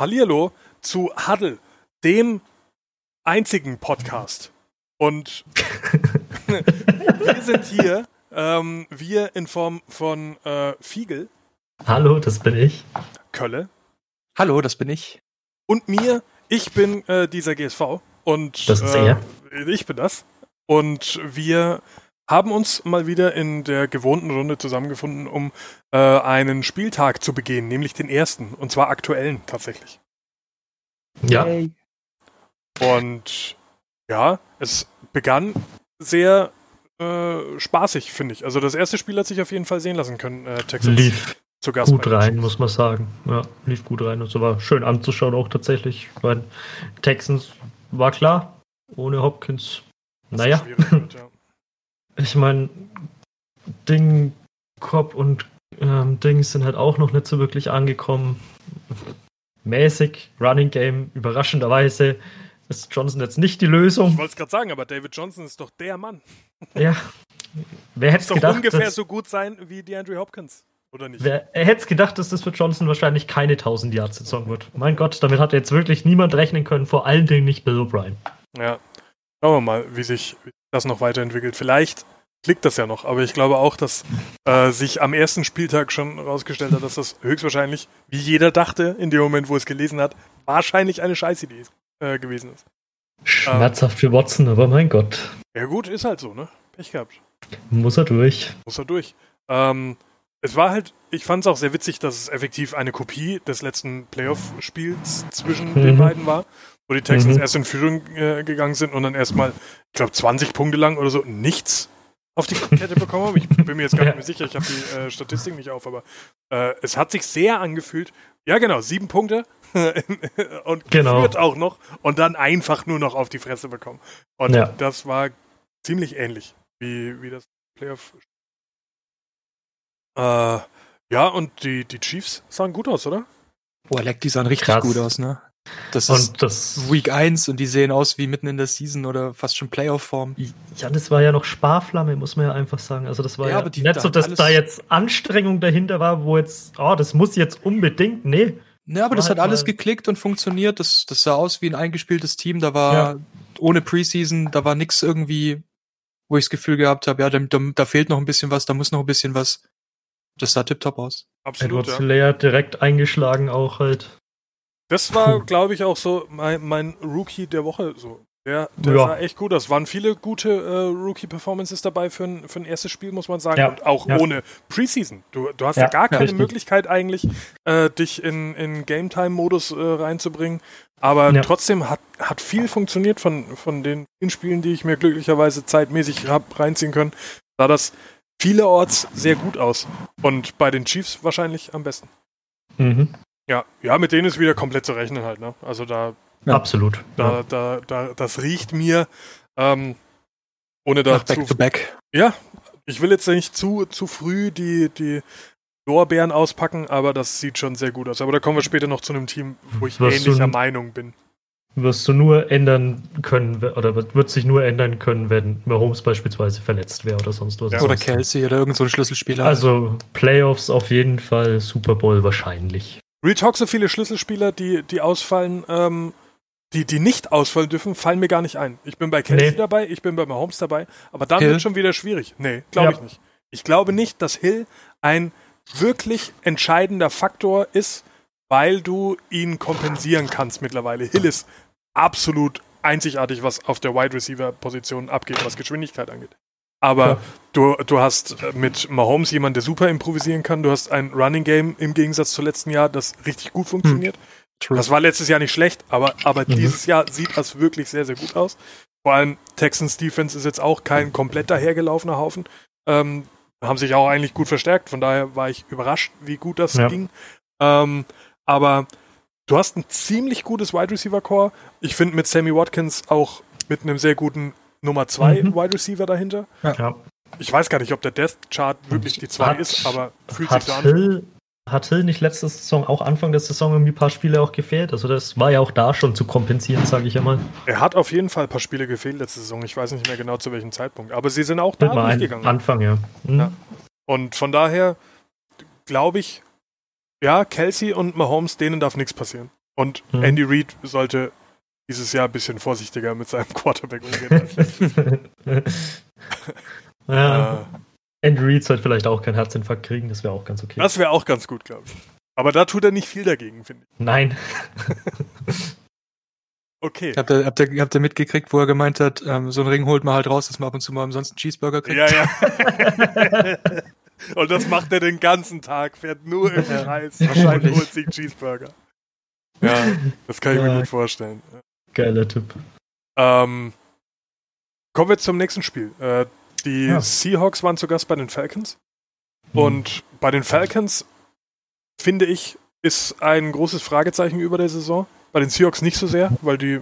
Hallihallo zu Huddle, dem einzigen Podcast. Und wir sind hier, ähm, wir in Form von äh, Fiegel. Hallo, das bin ich. Kölle. Hallo, das bin ich. Und mir, ich bin äh, dieser GSV. Und das ist äh, er. ich bin das. Und wir haben uns mal wieder in der gewohnten Runde zusammengefunden, um äh, einen Spieltag zu begehen, nämlich den ersten, und zwar aktuellen tatsächlich. Ja. Und ja, es begann sehr äh, spaßig, finde ich. Also das erste Spiel hat sich auf jeden Fall sehen lassen können, äh, Texas. Lief zu Gast gut rein, muss man sagen. Ja, lief gut rein und so war schön anzuschauen auch tatsächlich. Weil Texans war klar, ohne Hopkins. Naja. Wird, ja. Ich meine, Ding, Cobb und ähm, Dings sind halt auch noch nicht so wirklich angekommen. Mäßig, Running Game, überraschenderweise ist Johnson jetzt nicht die Lösung. Ich wollte es gerade sagen, aber David Johnson ist doch der Mann. Ja. Wer hätte es gedacht? ungefähr dass, so gut sein wie DeAndre Hopkins. Oder nicht? Wer hätte es gedacht, dass das für Johnson wahrscheinlich keine 1000 Yards Saison wird? Mein Gott, damit hat jetzt wirklich niemand rechnen können, vor allen Dingen nicht Bill O'Brien. Ja. Schauen wir mal, wie sich das noch weiterentwickelt. Vielleicht klickt das ja noch, aber ich glaube auch, dass äh, sich am ersten Spieltag schon herausgestellt hat, dass das höchstwahrscheinlich, wie jeder dachte, in dem Moment, wo es gelesen hat, wahrscheinlich eine Scheißidee äh, gewesen ist. Schmerzhaft ähm, für Watson, aber mein Gott. Ja gut, ist halt so, ne? Pech gehabt. Muss er durch. Muss er durch. Ähm, es war halt, ich fand es auch sehr witzig, dass es effektiv eine Kopie des letzten Playoff-Spiels zwischen mhm. den beiden war wo die Texans mhm. erst in Führung äh, gegangen sind und dann erstmal, ich glaube, 20 Punkte lang oder so nichts auf die Kette bekommen haben. Ich bin mir jetzt gar nicht mehr sicher, ich habe die äh, Statistik nicht auf, aber äh, es hat sich sehr angefühlt. Ja, genau, sieben Punkte und genau. geführt auch noch und dann einfach nur noch auf die Fresse bekommen. Und ja. das war ziemlich ähnlich wie, wie das Playoff. Äh, ja, und die, die Chiefs sahen gut aus, oder? Boah, leck, die sahen richtig Krass. gut aus, ne? Das und ist das Week 1 und die sehen aus wie mitten in der Season oder fast schon Playoff-Form. Ja, das war ja noch Sparflamme, muss man ja einfach sagen. Also das war ja, ja die, nicht so, dass da jetzt Anstrengung dahinter war, wo jetzt, oh, das muss jetzt unbedingt, nee. Ne, aber das halt hat alles geklickt und funktioniert. Das, das sah aus wie ein eingespieltes Team. Da war ja. ohne Preseason, da war nichts irgendwie, wo ich das Gefühl gehabt habe, ja, da, da, da, fehlt noch ein bisschen was, da muss noch ein bisschen was. Das sah tipptopp aus. Absolut. Edward ja. Slayer direkt eingeschlagen auch halt. Das war, glaube ich, auch so mein, mein, Rookie der Woche. So. Der, der ja. sah echt gut aus. Waren viele gute äh, Rookie-Performances dabei für ein, für ein erstes Spiel, muss man sagen. Ja. Und auch ja. ohne Preseason. Du, du hast ja, gar keine Möglichkeit eigentlich, äh, dich in, in Game-Time-Modus äh, reinzubringen. Aber trotzdem hat, hat viel funktioniert von, von den Spielen, die ich mir glücklicherweise zeitmäßig habe reinziehen können. Sah das vielerorts sehr gut aus. Und bei den Chiefs wahrscheinlich am besten. Mhm. Ja, ja, mit denen ist wieder komplett zu rechnen halt, ne? Also da. Ja. Absolut. Da, ja. da, da, das riecht mir, ähm, ohne da. back to back. Ja, ich will jetzt nicht zu, zu früh die, die Lorbeeren auspacken, aber das sieht schon sehr gut aus. Aber da kommen wir später noch zu einem Team, wo ich wirst ähnlicher du, Meinung bin. Wirst du nur ändern können, oder wird sich nur ändern können, wenn Mahomes beispielsweise verletzt wäre oder sonst was. Ja, oder Kelsey oder irgendein so Schlüsselspieler. Also Playoffs auf jeden Fall, Super Bowl wahrscheinlich. Real Talk, so viele Schlüsselspieler, die, die ausfallen, ähm, die, die nicht ausfallen dürfen, fallen mir gar nicht ein. Ich bin bei Kelsey nee. dabei, ich bin bei Mahomes dabei, aber dann Hill? wird schon wieder schwierig. Nee, glaube ja. ich nicht. Ich glaube nicht, dass Hill ein wirklich entscheidender Faktor ist, weil du ihn kompensieren kannst mittlerweile. Hill ist absolut einzigartig, was auf der Wide Receiver Position abgeht, was Geschwindigkeit angeht. Aber ja. du, du hast äh, mit Mahomes jemanden, der super improvisieren kann. Du hast ein Running Game im Gegensatz zum letzten Jahr, das richtig gut funktioniert. Hm. Das war letztes Jahr nicht schlecht, aber, aber mhm. dieses Jahr sieht das wirklich sehr, sehr gut aus. Vor allem Texans Defense ist jetzt auch kein komplett dahergelaufener Haufen. Ähm, haben sich auch eigentlich gut verstärkt. Von daher war ich überrascht, wie gut das ja. ging. Ähm, aber du hast ein ziemlich gutes Wide Receiver Core. Ich finde mit Sammy Watkins auch mit einem sehr guten Nummer 2 mhm. Wide Receiver dahinter. Ja. Ich weiß gar nicht, ob der Death Chart wirklich die 2 ist, aber fühlt sich so an. Hill, hat Hill nicht letzte Saison, auch Anfang der Saison, irgendwie ein paar Spiele auch gefehlt? Also das war ja auch da schon zu kompensieren, sage ich einmal. Er hat auf jeden Fall ein paar Spiele gefehlt letzte Saison. Ich weiß nicht mehr genau zu welchem Zeitpunkt. Aber sie sind auch da durchgegangen. Anfang, ja. Mhm. ja. Und von daher glaube ich, ja, Kelsey und Mahomes, denen darf nichts passieren. Und mhm. Andy Reid sollte dieses Jahr ein bisschen vorsichtiger mit seinem Quarterback umgehen. ja. Äh, Andy Reid sollte vielleicht auch keinen Herzinfarkt kriegen, das wäre auch ganz okay. Das wäre auch ganz gut, glaube ich. Aber da tut er nicht viel dagegen, finde ich. Nein. okay. Habt ihr, habt, ihr, habt ihr mitgekriegt, wo er gemeint hat, ähm, so ein Ring holt man halt raus, dass man ab und zu mal umsonst einen Cheeseburger kriegt? Ja, ja. und das macht er den ganzen Tag, fährt nur im Kreis. Wahrscheinlich holt sich Cheeseburger. Ja, das kann ich ja. mir gut vorstellen. Geiler Tipp. Ähm, kommen wir zum nächsten Spiel. Äh, die ja. Seahawks waren zu Gast bei den Falcons. Mhm. Und bei den Falcons, finde ich, ist ein großes Fragezeichen über der Saison. Bei den Seahawks nicht so sehr, weil die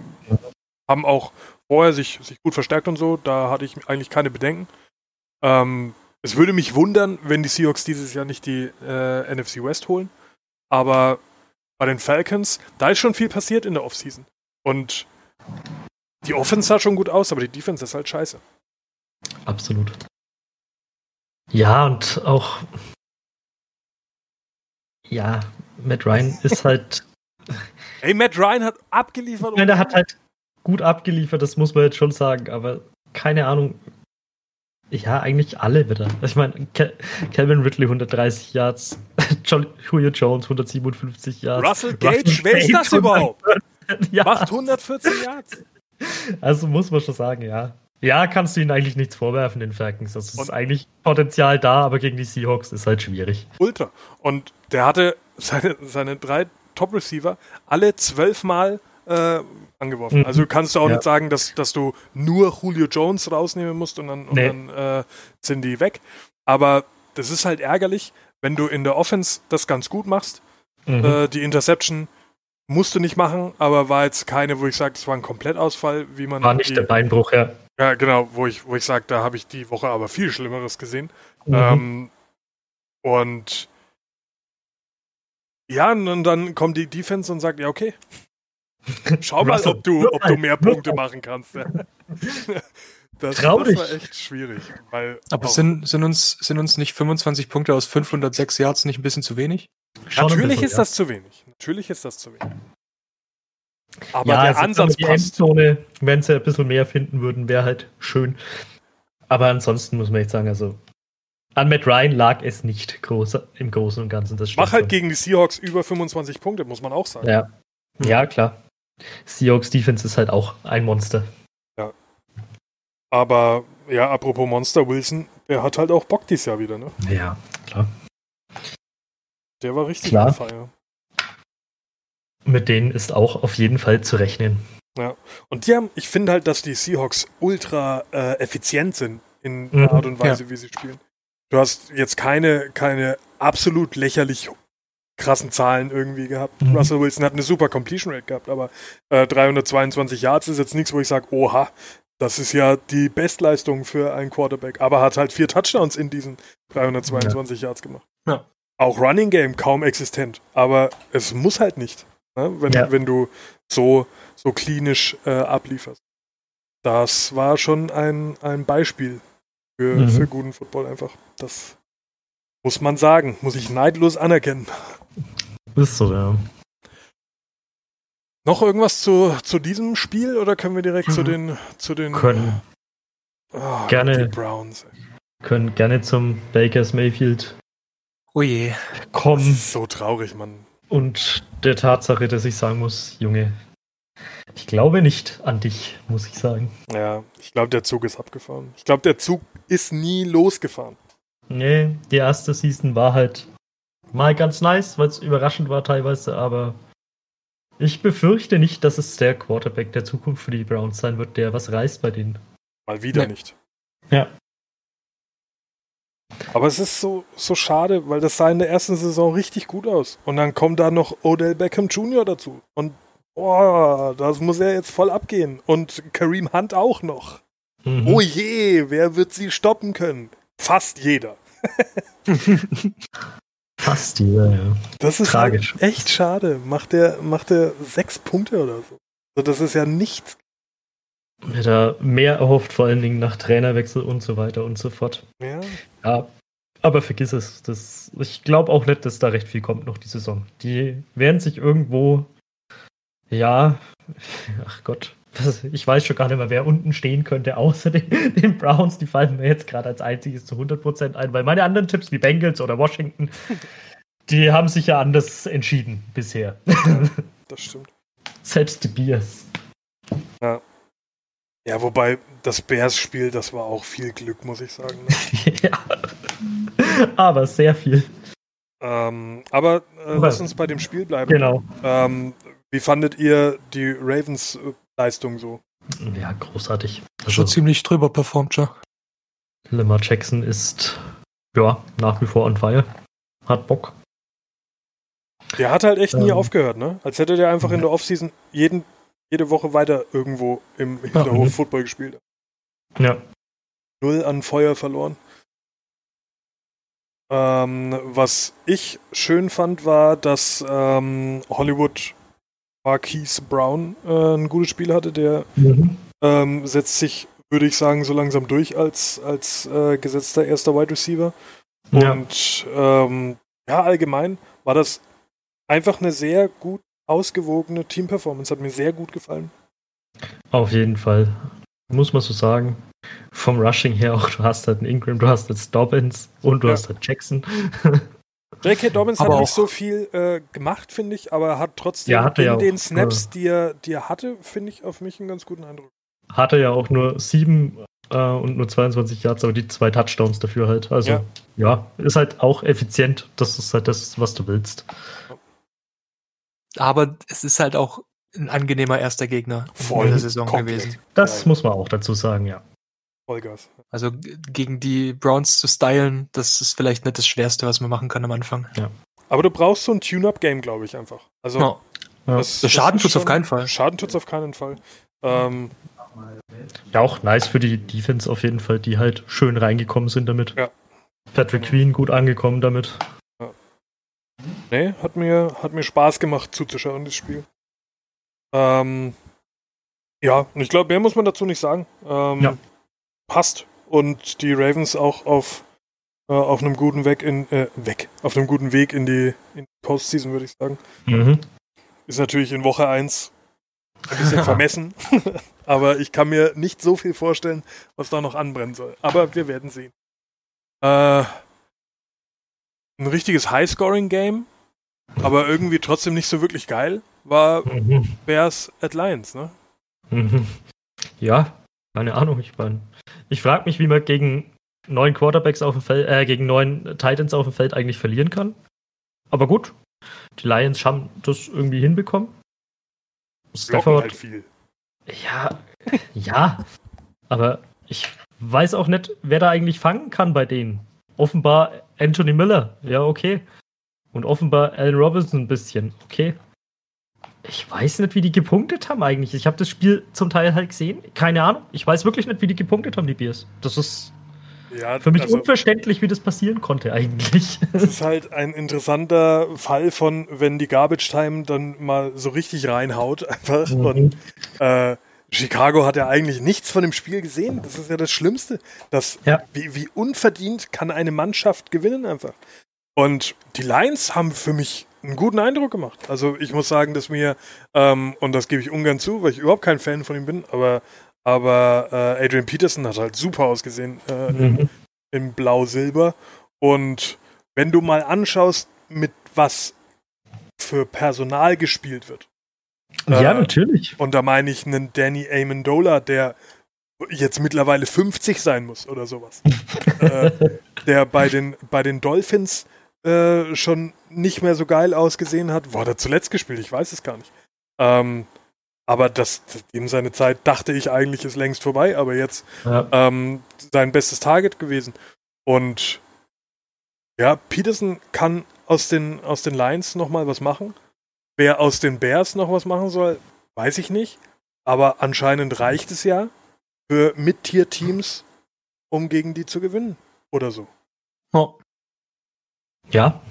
haben auch vorher sich, sich gut verstärkt und so. Da hatte ich eigentlich keine Bedenken. Ähm, es würde mich wundern, wenn die Seahawks dieses Jahr nicht die äh, NFC West holen. Aber bei den Falcons, da ist schon viel passiert in der Offseason. Und die Offense sah schon gut aus, aber die Defense ist halt scheiße. Absolut. Ja, und auch. Ja, Matt Ryan ist halt. Ey, Matt Ryan hat abgeliefert. Nein, der hat halt gut abgeliefert, das muss man jetzt schon sagen, aber keine Ahnung. Ja, eigentlich alle wieder. Ich meine, Calvin Ridley 130 Yards, John, Julio Jones 157 Yards. Russell Gage, Russell wer ist das überhaupt? ja. Macht 114 Yards. Also muss man schon sagen, ja. Ja, kannst du ihnen eigentlich nichts vorwerfen, den Falcons. Das ist und eigentlich Potenzial da, aber gegen die Seahawks ist halt schwierig. Ultra. Und der hatte seine, seine drei Top-Receiver alle zwölfmal äh, angeworfen. Mhm. Also kannst du auch ja. nicht sagen, dass, dass du nur Julio Jones rausnehmen musst und dann, und nee. dann äh, sind die weg. Aber das ist halt ärgerlich, wenn du in der Offense das ganz gut machst. Mhm. Äh, die Interception musst du nicht machen, aber war jetzt keine, wo ich sage, das war ein Komplettausfall, wie man. War nicht die, der Beinbruch, ja. Ja, genau, wo ich, wo ich sage, da habe ich die Woche aber viel Schlimmeres gesehen. Mhm. Ähm, und ja, und dann kommt die Defense und sagt, ja, okay. Schau mal, ob du, ob du mehr Punkte machen kannst. Das, das, war echt schwierig. Weil aber sind, sind, uns, sind uns nicht 25 Punkte aus 506 Yards nicht ein bisschen zu wenig? Natürlich bisschen, ist ja. das zu wenig. Natürlich ist das zu wenig. Aber ja, der also Ansatz die passt. Endzone, wenn sie ein bisschen mehr finden würden, wäre halt schön. Aber ansonsten muss man echt sagen, also an Matt Ryan lag es nicht groß, im Großen und Ganzen. Das Mach halt schon. gegen die Seahawks über 25 Punkte, muss man auch sagen. Ja, ja klar. Seahawks Defense ist halt auch ein Monster. Aber ja, apropos Monster, Wilson, der hat halt auch Bock dieses Jahr wieder, ne? Ja, klar. Der war richtig klar. Feier mit denen ist auch auf jeden Fall zu rechnen. Ja, und die haben, ich finde halt, dass die Seahawks ultra äh, effizient sind in der mhm, Art und Weise, ja. wie sie spielen. Du hast jetzt keine, keine absolut lächerlich krassen Zahlen irgendwie gehabt. Mhm. Russell Wilson hat eine super Completion Rate gehabt, aber äh, 322 Yards ist jetzt nichts, wo ich sage, oha, das ist ja die Bestleistung für einen Quarterback. Aber hat halt vier Touchdowns in diesen 322 ja. Yards gemacht. Ja. Auch Running Game kaum existent, aber es muss halt nicht ne? wenn, ja. wenn du so, so klinisch äh, ablieferst. Das war schon ein, ein Beispiel für, mhm. für guten Football einfach. Das muss man sagen, muss ich neidlos anerkennen. Ist so, ja. Noch irgendwas zu, zu diesem Spiel oder können wir direkt mhm. zu den zu den können oh, gerne Browns können gerne zum Bakers Mayfield oh je kommen. so traurig, Mann. Und der Tatsache, dass ich sagen muss, Junge, ich glaube nicht an dich, muss ich sagen. Ja, ich glaube, der Zug ist abgefahren. Ich glaube, der Zug ist nie losgefahren. Nee, die erste Season war halt mal ganz nice, weil es überraschend war teilweise, aber ich befürchte nicht, dass es der Quarterback der Zukunft für die Browns sein wird, der was reißt bei denen. Mal wieder nee. nicht. Ja. Aber es ist so, so schade, weil das sah in der ersten Saison richtig gut aus. Und dann kommt da noch Odell Beckham Jr. dazu. Und boah, das muss er jetzt voll abgehen. Und Kareem Hunt auch noch. Mhm. Oh je, wer wird sie stoppen können? Fast jeder. Fast jeder, ja. Das ist Tragisch. Halt echt schade. Macht der, macht der sechs Punkte oder so. Also das ist ja nichts. Hätte er mehr erhofft, vor allen Dingen nach Trainerwechsel und so weiter und so fort. Ja. Ja, aber vergiss es. Das, ich glaube auch nicht, dass da recht viel kommt noch die Saison. Die werden sich irgendwo Ja, ach Gott. Ich weiß schon gar nicht mehr, wer unten stehen könnte, außer den, den Browns. Die fallen mir jetzt gerade als einziges zu 100% ein, weil meine anderen Tipps wie Bengals oder Washington, die haben sich ja anders entschieden bisher. Das stimmt. Selbst die Bears. Ja. Ja, wobei das Bears-Spiel, das war auch viel Glück, muss ich sagen. Ne? ja. Aber sehr viel. Ähm, aber äh, lass uns bei dem Spiel bleiben. Genau. Ähm, wie fandet ihr die Ravens äh, Leistung so? Ja, großartig. Also, schon ziemlich drüber performt, schon. Lamar Jackson ist ja nach wie vor on fire. Hat Bock. Der hat halt echt ähm, nie aufgehört, ne? Als hätte der einfach in der Offseason jeden, jede Woche weiter irgendwo im Hinterhof ja, Football gespielt. Ja. Null an Feuer verloren. Ähm, was ich schön fand, war, dass ähm, Hollywood Marquise Brown äh, ein gutes Spiel hatte. Der mhm. ähm, setzt sich, würde ich sagen, so langsam durch als, als äh, gesetzter erster Wide Receiver. Ja. Und ähm, ja, allgemein war das einfach eine sehr gut ausgewogene Team-Performance. Hat mir sehr gut gefallen. Auf jeden Fall. Muss man so sagen. Vom Rushing her auch, du hast halt einen Ingram, du hast jetzt Dobbins und du ja. hast halt Jackson. J.K. Dobbins aber hat nicht so viel äh, gemacht, finde ich, aber hat trotzdem ja, in ja den auch, Snaps, äh, die, er, die er hatte, finde ich auf mich einen ganz guten Eindruck. Hatte ja auch nur sieben äh, und nur 22 Yards, aber die zwei Touchdowns dafür halt. Also ja. ja, ist halt auch effizient. Das ist halt das, was du willst. Aber es ist halt auch ein angenehmer erster Gegner Voll in der Saison komplett. gewesen. Das ja, muss man auch dazu sagen, ja. Vollgas. Also gegen die Browns zu stylen, das ist vielleicht nicht das Schwerste, was man machen kann am Anfang. Ja. Aber du brauchst so ein Tune-Up-Game, glaube ich, einfach. Also ja. das, das Schaden tut's auf keinen Fall. Schaden tut's auf keinen Fall. Ähm, ja, auch nice für die Defense auf jeden Fall, die halt schön reingekommen sind damit. Ja. Patrick Queen gut angekommen damit. Ja. Nee, hat mir, hat mir Spaß gemacht zuzuschauen, das Spiel. Ähm, ja, und ich glaube, mehr muss man dazu nicht sagen. Ähm, ja passt und die Ravens auch auf, äh, auf einem guten Weg in äh, weg, auf einem guten Weg in die, in die Postseason, würde ich sagen. Mhm. Ist natürlich in Woche 1 ein bisschen vermessen, aber ich kann mir nicht so viel vorstellen, was da noch anbrennen soll. Aber wir werden sehen. Äh, ein richtiges High-Scoring-Game, aber irgendwie trotzdem nicht so wirklich geil, war mhm. Bears at Lions, ne? Mhm. Ja, keine Ahnung, ich meine, ich frage mich, wie man gegen neun Quarterbacks auf dem Feld, äh, gegen neun Titans auf dem Feld eigentlich verlieren kann. Aber gut, die Lions haben das irgendwie hinbekommen. Stafford. Halt viel. Ja, ja. Aber ich weiß auch nicht, wer da eigentlich fangen kann bei denen. Offenbar Anthony Miller. Ja, okay. Und offenbar Allen Robinson ein bisschen. Okay. Ich weiß nicht, wie die gepunktet haben eigentlich. Ich habe das Spiel zum Teil halt gesehen. Keine Ahnung. Ich weiß wirklich nicht, wie die gepunktet haben, die Bears. Das ist ja, für mich also, unverständlich, wie das passieren konnte eigentlich. Das ist halt ein interessanter Fall von, wenn die Garbage Time dann mal so richtig reinhaut einfach. Mhm. Und äh, Chicago hat ja eigentlich nichts von dem Spiel gesehen. Das ist ja das Schlimmste. Das, ja. wie, wie unverdient kann eine Mannschaft gewinnen einfach. Und die Lions haben für mich einen guten Eindruck gemacht. Also ich muss sagen, dass mir, ähm, und das gebe ich ungern zu, weil ich überhaupt kein Fan von ihm bin, aber, aber äh, Adrian Peterson hat halt super ausgesehen äh, mhm. in, in Blau-Silber. Und wenn du mal anschaust, mit was für Personal gespielt wird. Ja, äh, natürlich. Und da meine ich einen Danny Amendola, der jetzt mittlerweile 50 sein muss oder sowas. äh, der bei den, bei den Dolphins äh, schon nicht mehr so geil ausgesehen hat. Wo hat er zuletzt gespielt? Ich weiß es gar nicht. Ähm, aber das, ihm seine Zeit, dachte ich eigentlich, ist längst vorbei, aber jetzt ja. ähm, sein bestes Target gewesen. Und ja, Peterson kann aus den, aus den Lions nochmal was machen. Wer aus den Bears noch was machen soll, weiß ich nicht. Aber anscheinend reicht es ja für Mit-Tier-Teams, um gegen die zu gewinnen. Oder so. Oh. Ja.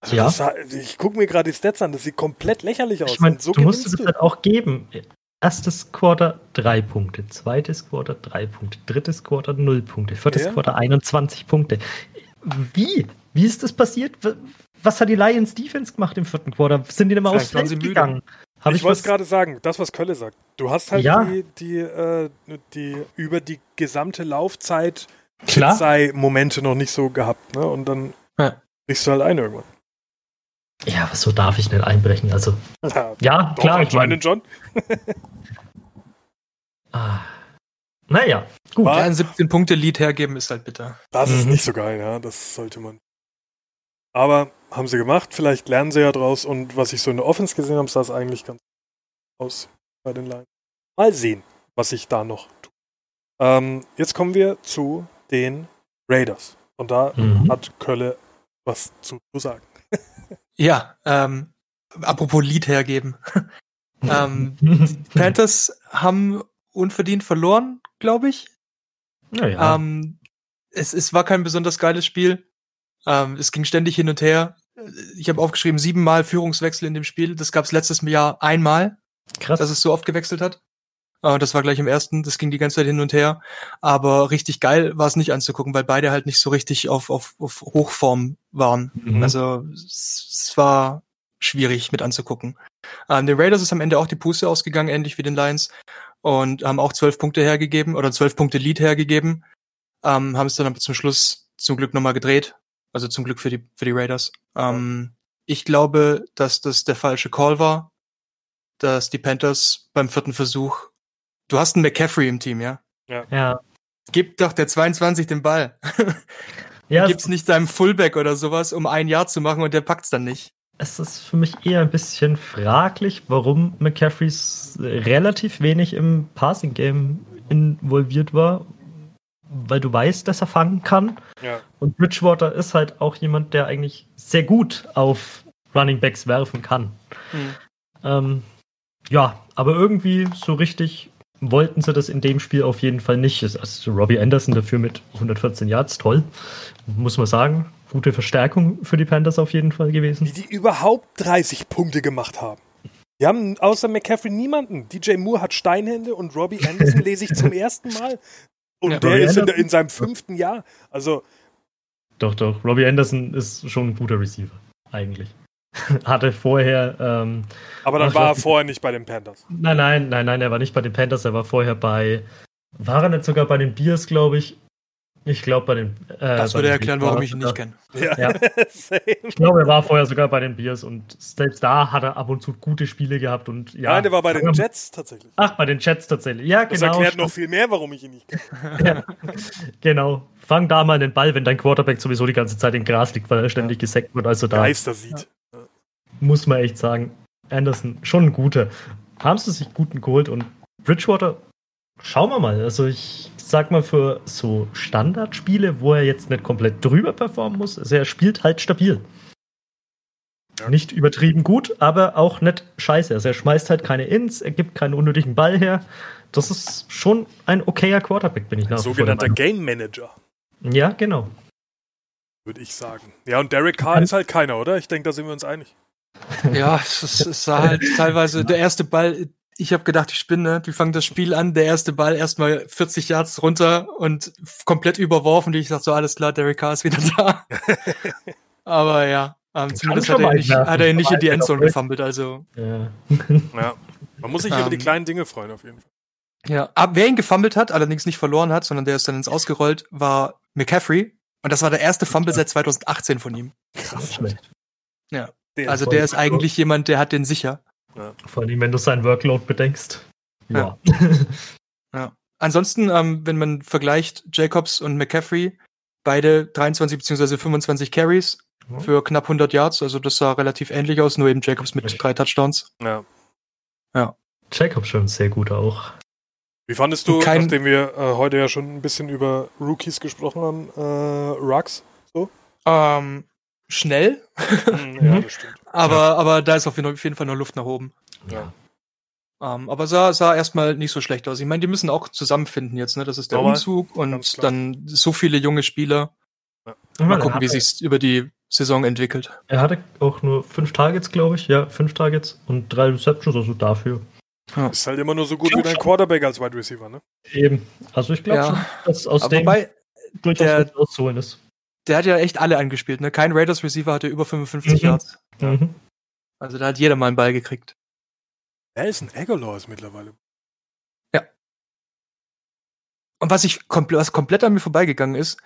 Also ja. Das, ich gucke mir gerade die Stats an, das sieht komplett lächerlich aus. Ich meine, so du musst es halt auch geben. Erstes Quarter drei Punkte, zweites Quarter drei Punkte, drittes Quarter null Punkte, viertes ja. Quarter 21 Punkte. Wie? Wie ist das passiert? Was hat die Lions Defense gemacht im vierten Quarter? Sind die denn mal aufs Feld gegangen? Hab ich, ich wollte gerade sagen, das, was Kölle sagt. Du hast halt ja. die, die, äh, die über die gesamte Laufzeit sei Momente noch nicht so gehabt, ne? Und dann ja. brichst du halt ein irgendwann. Ja, aber so darf ich nicht einbrechen. Also. Ja, ja doch, klar, ich meine. John. ah. Naja, gut. Ja, ein 17 Punkte Lead hergeben ist halt bitter. Das mhm. ist nicht so geil, ja. Das sollte man. Aber haben sie gemacht. Vielleicht lernen sie ja draus. Und was ich so in der Offense gesehen habe, sah es eigentlich ganz aus bei den Lions. Mal sehen, was ich da noch tue. Ähm, jetzt kommen wir zu den Raiders. Und da mhm. hat Kölle was zu sagen. ja, ähm, apropos Lied hergeben. ähm, die Panthers haben unverdient verloren, glaube ich. Naja. Ähm, es, es war kein besonders geiles Spiel. Ähm, es ging ständig hin und her. Ich habe aufgeschrieben, siebenmal Führungswechsel in dem Spiel. Das gab es letztes Jahr einmal. Krass. Dass es so oft gewechselt hat. Äh, das war gleich im ersten, das ging die ganze Zeit hin und her. Aber richtig geil war es nicht anzugucken, weil beide halt nicht so richtig auf, auf, auf Hochform waren. Mhm. Also es, war schwierig mit anzugucken. Ähm, den Raiders ist am Ende auch die Puste ausgegangen, ähnlich wie den Lions. Und haben auch zwölf Punkte hergegeben oder zwölf Punkte Lead hergegeben. Ähm, haben es dann aber zum Schluss zum Glück nochmal gedreht. Also zum Glück für die, für die Raiders. Ähm, ich glaube, dass das der falsche Call war, dass die Panthers beim vierten Versuch Du hast einen McCaffrey im Team, ja? Ja. ja. Gib doch der 22 den Ball. ja, Gib's nicht deinem Fullback oder sowas, um ein Jahr zu machen und der packt's dann nicht. Es ist für mich eher ein bisschen fraglich, warum McCaffrey relativ wenig im Passing-Game involviert war, weil du weißt, dass er fangen kann. Ja. Und Bridgewater ist halt auch jemand, der eigentlich sehr gut auf Running Backs werfen kann. Mhm. Ähm, ja, aber irgendwie so richtig wollten sie das in dem Spiel auf jeden Fall nicht. Also Robbie Anderson dafür mit 114 Yards, toll, muss man sagen. Gute Verstärkung für die Panthers auf jeden Fall gewesen. Wie die überhaupt 30 Punkte gemacht haben. Die haben außer McCaffrey niemanden. DJ Moore hat Steinhände und Robbie Anderson lese ich zum ersten Mal. Und ja, der Robbie ist in, in, seinem fünften Jahr. Also. Doch, doch. Robbie Anderson ist schon ein guter Receiver, eigentlich. hatte vorher. Ähm, Aber dann war er vorher nicht bei den Panthers. Nein, nein, nein, nein, er war nicht bei den Panthers, er war vorher bei. War er nicht sogar bei den Bears, glaube ich? Ich glaube bei den. Äh, das würde erklären, warum ich ihn nicht kenne. Ja. ja. ich glaube, er war vorher sogar bei den Bears und selbst da hat er ab und zu gute Spiele gehabt und ja. Nein, der war bei den Jets tatsächlich. Ach, bei den Jets tatsächlich. Ja, das genau. Das erklärt noch viel mehr, warum ich ihn nicht kenne. ja. Genau. Fang da mal den Ball, wenn dein Quarterback sowieso die ganze Zeit im Gras liegt, weil er ständig ja. gesackt wird. Also da. Geister sieht muss man echt sagen, Anderson schon ein guter. Haben sie sich guten geholt und Bridgewater, schauen wir mal. Also ich sag mal für so Standardspiele, wo er jetzt nicht komplett drüber performen muss, also er spielt halt stabil. Ja. Nicht übertrieben gut, aber auch nicht scheiße. Also er schmeißt halt keine Ins, er gibt keinen unnötigen Ball her. Das ist schon ein okayer Quarterback, bin ich nach. Sogenannter Game Manager. Ja, genau. Würde ich sagen. Ja, und Derek Carr ist halt keiner, oder? Ich denke, da sind wir uns einig. Ja, es, es sah halt teilweise der erste Ball. Ich habe gedacht, ich spinne. Die fangen das Spiel an, der erste Ball erstmal 40 Yards runter und komplett überworfen. Die ich dachte so, alles klar, Derek Carr ist wieder da. Aber ja, ähm, zumindest hat er, nicht, hat er nicht in die Endzone gefummelt. Also. Ja. ja. Man muss sich über die ähm. kleinen Dinge freuen, auf jeden Fall. Ja, aber wer ihn gefummelt hat, allerdings nicht verloren hat, sondern der ist dann ins Ausgerollt, war McCaffrey. Und das war der erste Fumble seit 2018 von ihm. Krass. Ja. Der also der ist eigentlich jemand, der hat den sicher. Ja. Vor allem, wenn du seinen Workload bedenkst. Ja. Ja. Ansonsten, ähm, wenn man vergleicht Jacobs und McCaffrey, beide 23 bzw. 25 Carries mhm. für knapp 100 Yards, also das sah relativ ähnlich aus, nur eben Jacobs mit Echt? drei Touchdowns. Ja. Ja. Jacobs schon sehr gut auch. Wie fandest du, Kein, nachdem wir äh, heute ja schon ein bisschen über Rookies gesprochen haben, äh, Rux? So? Ähm, schnell. Mhm, ja, das stimmt. aber, ja. aber da ist auf jeden Fall noch Luft nach oben. Ja. Um, ähm, aber sah, sah erstmal nicht so schlecht aus. Ich meine, die müssen auch zusammenfinden jetzt, ne? Das ist der Normal. Umzug und dann so viele junge Spieler. Ja. Mal gucken, wie sich über die Saison entwickelt. Er hatte auch nur fünf Targets, glaube ich. Ja, fünf Targets und drei Receptions, also dafür. Ja. Ist halt immer nur so gut wie dein Quarterback als Wide Receiver, ne? Eben. Also ich glaube ja. schon, dass aus aber dem wobei durchaus der, auszuholen ist der hat ja echt alle angespielt, ne? Kein Raiders Receiver hatte über 55 mhm. Yards. Mhm. Also da hat jeder mal einen Ball gekriegt. Nelson Aguilar ist mittlerweile. Ja. Und was ich komplett, was komplett an mir vorbeigegangen ist,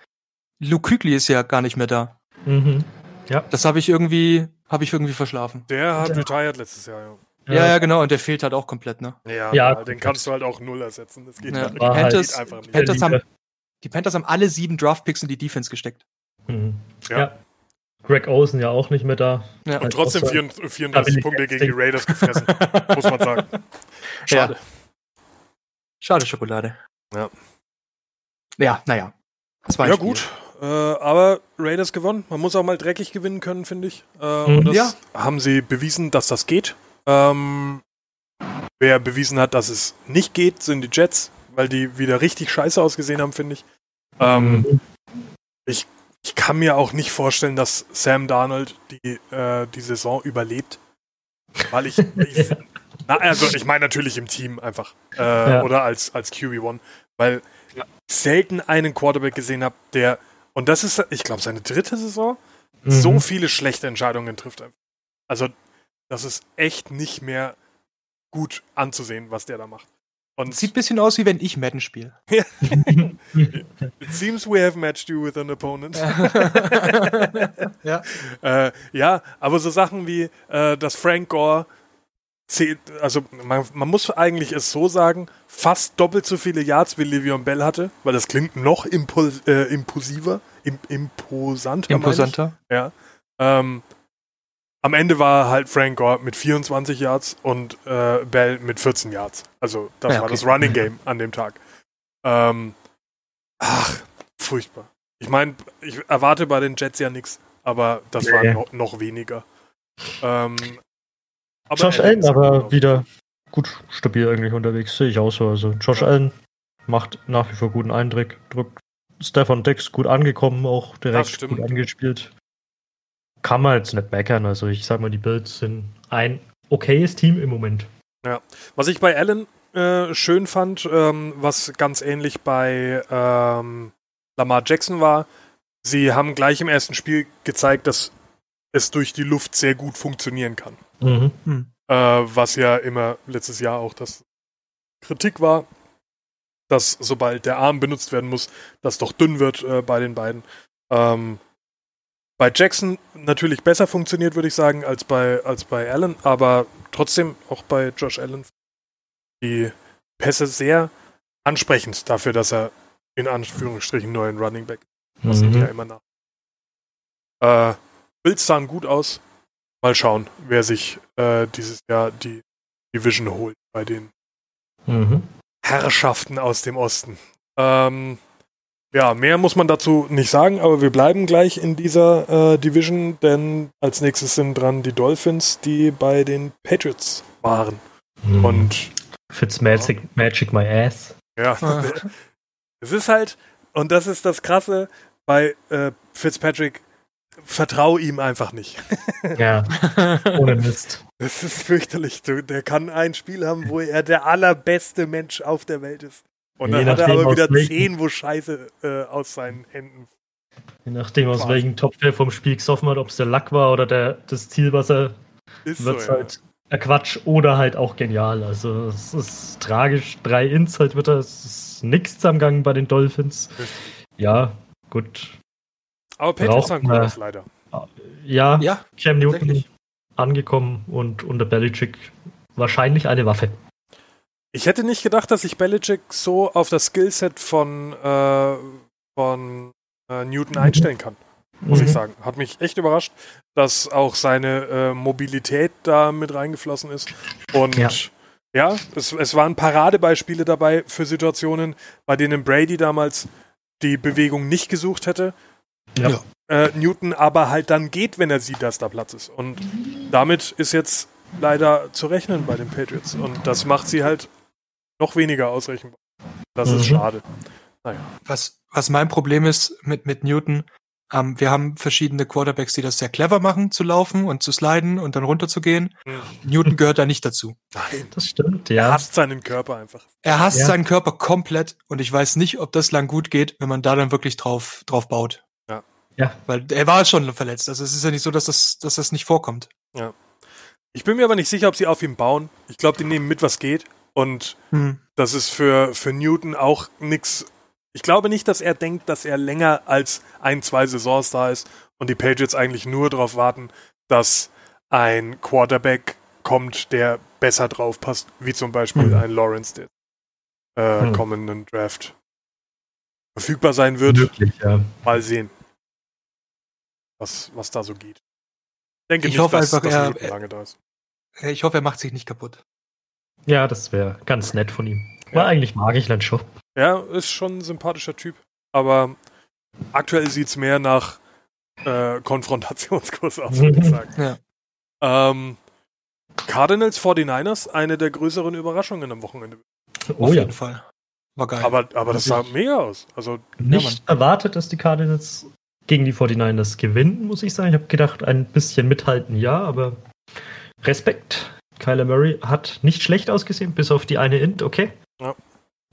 Luke Kügli ist ja gar nicht mehr da. Mhm. Ja. Das habe ich irgendwie, habe ich irgendwie verschlafen. Der hat retired letztes Jahr, ja. Ja, ja, genau, und der fehlt halt auch komplett, ne? Ja, ja den kannst du halt auch null ersetzen. Das geht, ja. halt, Panthers, einfach nicht. Panthers haben, die Panthers haben alle sieben Draftpicks in die Defense gesteckt. Mhm. Ja. ja. Greg Olsen ja auch nicht mehr da. Ja. Und trotzdem 34, 34 Punkte gegen die Raiders gefressen, muss man sagen. Schade. Ja. Schade Schokolade. Ja. Ja, naja. Das war ja, gut. Äh, aber Raiders gewonnen. Man muss auch mal dreckig gewinnen können, finde ich. Äh, mhm. Und das ja. haben sie bewiesen, dass das geht. Ähm, wer bewiesen hat, dass es nicht geht, sind die Jets, weil die wieder richtig scheiße ausgesehen haben, finde ich. Ähm, mhm. ich. Ich kann mir auch nicht vorstellen, dass Sam Darnold die, äh, die Saison überlebt. Weil ich. ich na, also, ich meine natürlich im Team einfach. Äh, ja. Oder als, als QB1. Weil ja. ich selten einen Quarterback gesehen habe, der. Und das ist, ich glaube, seine dritte Saison, mhm. so viele schlechte Entscheidungen trifft. Also, das ist echt nicht mehr gut anzusehen, was der da macht. Und Sieht ein bisschen aus, wie wenn ich Madden spiele. It seems we have matched you with an opponent. ja. Äh, ja, aber so Sachen wie, äh, dass Frank Gore zählt, also man, man, muss eigentlich es so sagen, fast doppelt so viele Yards wie Le'Veon Bell hatte, weil das klingt noch impul äh, impulsiver, im, imposanter. Imposanter. Ja. Ähm, am Ende war halt Frank Gore mit 24 Yards und äh, Bell mit 14 Yards. Also das ja, war okay. das Running Game an dem Tag. Ähm, ach, furchtbar. Ich meine, ich erwarte bei den Jets ja nichts, aber das nee. war noch, noch weniger. Ähm, aber Josh Allen aber wieder gut stabil eigentlich unterwegs, sehe ich auch so. Also Josh ja. Allen macht nach wie vor guten Eindruck. Drückt Stefan Dex gut angekommen, auch direkt gut angespielt kann man jetzt nicht meckern. Also ich sag mal, die Bills sind ein okayes Team im Moment. Ja. Was ich bei Allen äh, schön fand, ähm, was ganz ähnlich bei ähm, Lamar Jackson war, sie haben gleich im ersten Spiel gezeigt, dass es durch die Luft sehr gut funktionieren kann. Mhm. Hm. Äh, was ja immer letztes Jahr auch das Kritik war, dass sobald der Arm benutzt werden muss, das doch dünn wird äh, bei den beiden. Ähm, bei Jackson natürlich besser funktioniert, würde ich sagen, als bei, als bei Allen, aber trotzdem auch bei Josh Allen die Pässe sehr ansprechend dafür, dass er in Anführungsstrichen nur ein Running Back was mhm. ja immer nach. Äh, Bills sahen gut aus. Mal schauen, wer sich äh, dieses Jahr die Division holt bei den mhm. Herrschaften aus dem Osten. Ähm, ja, mehr muss man dazu nicht sagen, aber wir bleiben gleich in dieser äh, Division, denn als nächstes sind dran die Dolphins, die bei den Patriots waren. Mhm. Und Fitzmagic ja. Magic my ass. Ja, es ist halt, und das ist das Krasse bei äh, Fitzpatrick, vertrau ihm einfach nicht. Ja, ohne Mist. Das ist fürchterlich. Der kann ein Spiel haben, wo er der allerbeste Mensch auf der Welt ist. Und dann hat er aber wieder zehn, wo Scheiße äh, aus seinen Händen. Je nachdem, aus welchem Topf er vom Spiel gesoffen hat, ob es der Lack war oder der, das Zielwasser, wird es so, halt ja. Quatsch oder halt auch genial. Also es ist tragisch. Drei Ins halt wird es ist nichts am Gang bei den Dolphins. Ja, gut. Aber Patriots haben das leider. Ja, ja Cam Newton angekommen und unter Belichick wahrscheinlich eine Waffe. Ich hätte nicht gedacht, dass sich Belichick so auf das Skillset von, äh, von äh, Newton einstellen kann. Muss mhm. ich sagen. Hat mich echt überrascht, dass auch seine äh, Mobilität da mit reingeflossen ist. Und ja, ja es, es waren Paradebeispiele dabei für Situationen, bei denen Brady damals die Bewegung nicht gesucht hätte. Ja. Äh, Newton aber halt dann geht, wenn er sieht, dass da Platz ist. Und damit ist jetzt leider zu rechnen bei den Patriots. Und das macht sie halt noch weniger ausrechenbar. Das mhm. ist schade. Naja. Was, was mein Problem ist mit, mit Newton, ähm, wir haben verschiedene Quarterbacks, die das sehr clever machen, zu laufen und zu sliden und dann runterzugehen. Mhm. Newton gehört da nicht dazu. Nein, das stimmt, ja. Er hasst seinen Körper einfach. Er hasst ja. seinen Körper komplett und ich weiß nicht, ob das lang gut geht, wenn man da dann wirklich drauf, drauf baut. Ja. Ja. Weil er war schon verletzt. Also es ist ja nicht so, dass das, dass das nicht vorkommt. Ja. Ich bin mir aber nicht sicher, ob sie auf ihm bauen. Ich glaube, die nehmen mit, was geht. Und hm. das ist für, für Newton auch nichts. Ich glaube nicht, dass er denkt, dass er länger als ein, zwei Saisons da ist und die Patriots eigentlich nur darauf warten, dass ein Quarterback kommt, der besser drauf passt, wie zum Beispiel hm. ein Lawrence, der äh, hm. kommenden Draft verfügbar sein wird. Möglich, ja. Mal sehen, was, was da so geht. Ich denke ich nicht, hoffe dass, einfach, dass er, lange da ist. Ich hoffe, er macht sich nicht kaputt. Ja, das wäre ganz nett von ihm. Ja. eigentlich mag ich Land schon. Ja, ist schon ein sympathischer Typ. Aber aktuell sieht es mehr nach äh, Konfrontationskurs aus, würde ich sagen. Ja. Ähm, Cardinals 49ers, eine der größeren Überraschungen am Wochenende. Oh, Auf jeden ja. Fall. War geil. Aber, aber das sah mega aus. Also, nicht ja, erwartet, dass die Cardinals gegen die 49ers gewinnen, muss ich sagen. Ich habe gedacht, ein bisschen mithalten, ja, aber Respekt. Kyler Murray hat nicht schlecht ausgesehen, bis auf die eine Int, okay. Ja.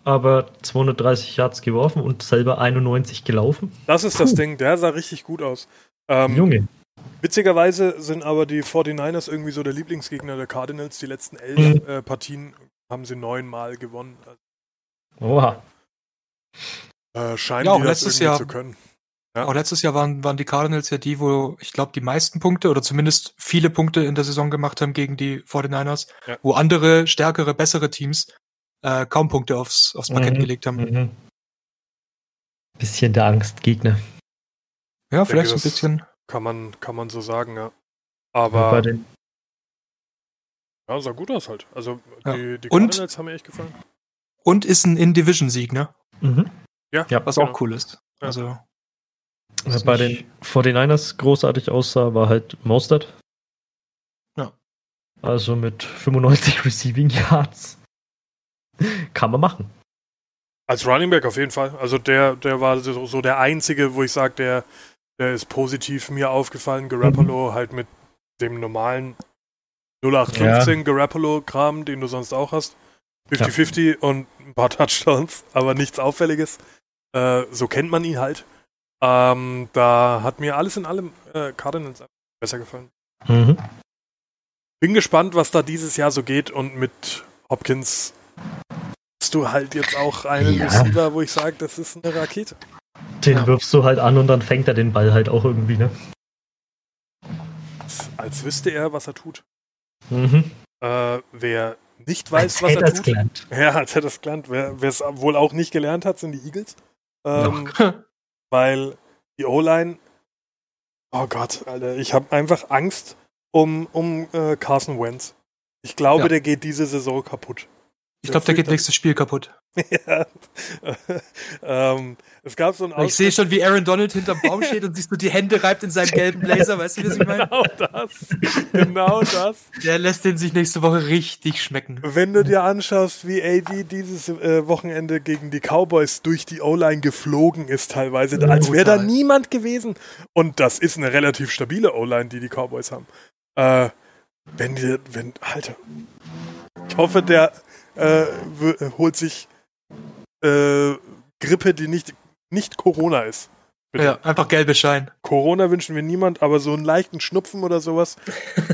Aber 230 Yards geworfen und selber 91 gelaufen. Das ist Puh. das Ding, der sah richtig gut aus. Ähm, Junge. Witzigerweise sind aber die 49ers irgendwie so der Lieblingsgegner der Cardinals. Die letzten elf mhm. äh, Partien haben sie neunmal gewonnen. Oha. Äh, scheinen ja, die das irgendwie Jahr, zu können. Ja. Auch letztes Jahr waren, waren die Cardinals ja die, wo ich glaube, die meisten Punkte oder zumindest viele Punkte in der Saison gemacht haben gegen die 49ers, ja. wo andere, stärkere, bessere Teams äh, kaum Punkte aufs, aufs Parkett mhm. gelegt haben. Mhm. Bisschen der Angstgegner. Ja, vielleicht denke, so ein bisschen. Kann man, kann man so sagen, ja. Aber. Ja, ja sah gut aus halt. Also die, die Cardinals haben mir echt gefallen. Und ist ein In-Division-Sieg, ne? Mhm. Ja, was genau. auch cool ist. Also. Was bei den 49ers großartig aussah, war halt Mostert. Ja. Also mit 95 Receiving Yards. Kann man machen. Als Running Back auf jeden Fall. Also der, der war so, so der einzige, wo ich sage, der, der ist positiv mir aufgefallen. Garoppolo mhm. halt mit dem normalen 0815 ja. Garoppolo-Kram, den du sonst auch hast. 50-50 ja. und ein paar Touchdowns, aber nichts Auffälliges. Äh, so kennt man ihn halt. Ähm, da hat mir alles in allem äh, Cardinals besser gefallen. Mhm. Bin gespannt, was da dieses Jahr so geht und mit Hopkins hast du halt jetzt auch einen ja. Receiver, wo ich sage, das ist eine Rakete. Den ja. wirfst du halt an und dann fängt er den Ball halt auch irgendwie, ne? Als, als wüsste er, was er tut. Mhm. Äh, wer nicht weiß, als was er tut. Gelernt. Ja, als hätte es gelernt. Wer es wohl auch nicht gelernt hat, sind die Eagles. Ähm, weil die O-Line, oh Gott, Alter, ich habe einfach Angst um, um äh, Carson Wentz. Ich glaube, ja. der geht diese Saison kaputt. Ich glaube, der geht nächstes Spiel kaputt. ja. ähm, es gab so ein Ich sehe schon, wie Aaron Donald hinterm Baum steht und siehst du die Hände reibt in seinem gelben Blazer, weißt du, was ich meine? Genau das. Genau das. Der lässt den sich nächste Woche richtig schmecken. Wenn du dir anschaust, wie AD dieses äh, Wochenende gegen die Cowboys durch die O-Line geflogen ist, teilweise, ja, als wäre da niemand gewesen. Und das ist eine relativ stabile O-Line, die die Cowboys haben. Äh, wenn die, wenn, Alter. Ich hoffe, der äh, holt sich äh, Grippe, die nicht, nicht Corona ist. Bitte. Ja, einfach gelbe Schein. Corona wünschen wir niemand, aber so einen leichten Schnupfen oder sowas,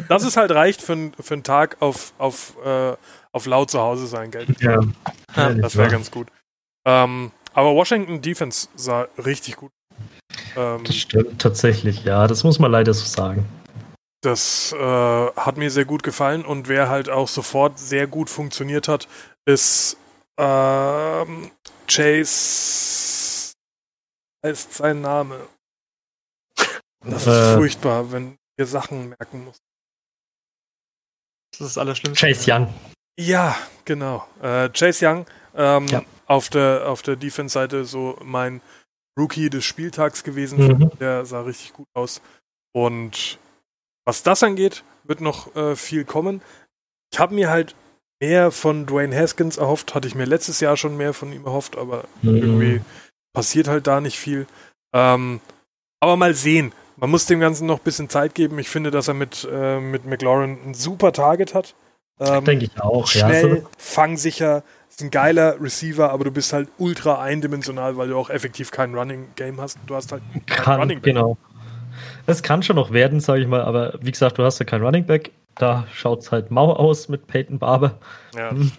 das ist halt reicht für, für einen Tag auf, auf, äh, auf laut zu Hause sein, gelbe Ja. ja das wäre ganz gut. Ähm, aber Washington Defense sah richtig gut. Ähm, das stimmt tatsächlich, ja, das muss man leider so sagen. Das äh, hat mir sehr gut gefallen und wer halt auch sofort sehr gut funktioniert hat, ist ähm, Chase heißt sein Name. Das ist äh, furchtbar, wenn ihr Sachen merken muss. Das ist das Allerschlimmste. Chase Young. Ja, genau. Äh, Chase Young ähm, ja. auf der, auf der Defense-Seite so mein Rookie des Spieltags gewesen. Mhm. Der sah richtig gut aus. Und was das angeht, wird noch äh, viel kommen. Ich habe mir halt mehr von Dwayne Haskins erhofft, hatte ich mir letztes Jahr schon mehr von ihm erhofft, aber mhm. irgendwie passiert halt da nicht viel. Ähm, aber mal sehen. Man muss dem Ganzen noch ein bisschen Zeit geben. Ich finde, dass er mit, äh, mit McLaurin ein super Target hat. Ähm, Denke ich auch, schnell, ja. fangsicher, ist ein geiler Receiver, aber du bist halt ultra eindimensional, weil du auch effektiv kein Running Game hast. Du hast halt kein Kann, Running Back. Genau. Es kann schon noch werden, sage ich mal, aber wie gesagt, du hast ja kein Running Back. Da schaut es halt mau aus mit Peyton Barber. Ja, hm.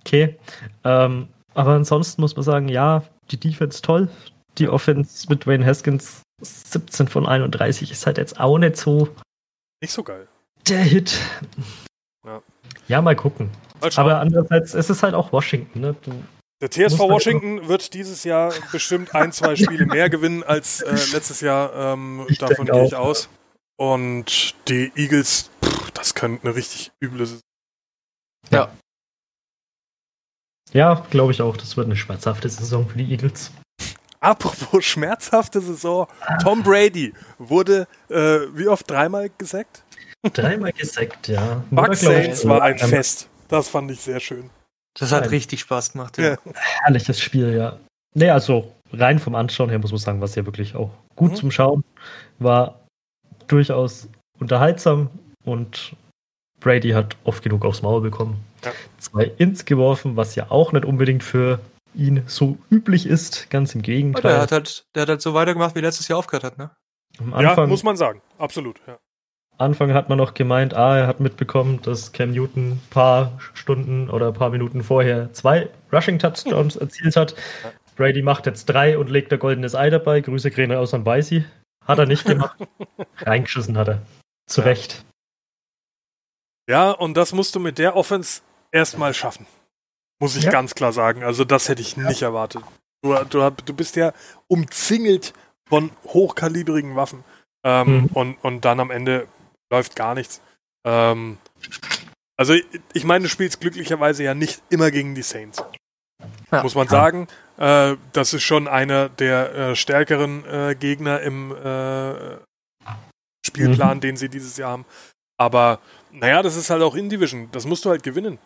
Okay. Ähm, aber ansonsten muss man sagen, ja, die Defense toll. Die Offense mit Wayne Haskins 17 von 31 ist halt jetzt auch nicht so. Nicht so geil. Der Hit. Ja, ja mal gucken. Mal aber andererseits, es ist halt auch Washington. Ne? Du der TSV Washington wird dieses Jahr bestimmt ein, zwei Spiele mehr gewinnen als äh, letztes Jahr. Ähm, davon gehe ich aus. Und die Eagles, pff, das könnte eine richtig üble Saison. Ja. Ja, glaube ich auch. Das wird eine schmerzhafte Saison für die Eagles. Apropos schmerzhafte Saison. Tom Brady wurde, äh, wie oft, dreimal gesackt? Dreimal gesackt, ja. Bucks Saints war ein Fest. Das fand ich sehr schön. Das hat Nein. richtig Spaß gemacht, ja. ja. Herrliches Spiel, ja. Nee, also rein vom Anschauen her muss man sagen, was ja wirklich auch gut mhm. zum Schauen. War durchaus unterhaltsam und Brady hat oft genug aufs Maul bekommen. Ja. Zwei Ins geworfen, was ja auch nicht unbedingt für ihn so üblich ist, ganz im Gegenteil. Der hat halt, der hat halt so weitergemacht, wie letztes Jahr aufgehört hat, ne? Am Anfang, ja, muss man sagen, absolut, ja. Anfang hat man noch gemeint, ah, er hat mitbekommen, dass Cam Newton ein paar Stunden oder ein paar Minuten vorher zwei Rushing Touchdowns erzielt hat. Brady macht jetzt drei und legt ein goldenes Ei dabei. Grüße Gräne aus an Weißi. Hat er nicht gemacht. Reingeschissen hat er. Zu ja. Recht. Ja, und das musst du mit der Offense erstmal schaffen. Muss ich ja. ganz klar sagen. Also, das hätte ich ja. nicht erwartet. Du, du, du bist ja umzingelt von hochkalibrigen Waffen. Ähm, mhm. und, und dann am Ende läuft gar nichts. Ähm, also ich meine, du spielst glücklicherweise ja nicht immer gegen die Saints. Ja, muss man sagen. Äh, das ist schon einer der äh, stärkeren äh, Gegner im äh, Spielplan, mhm. den sie dieses Jahr haben. Aber naja, das ist halt auch in Division. Das musst du halt gewinnen.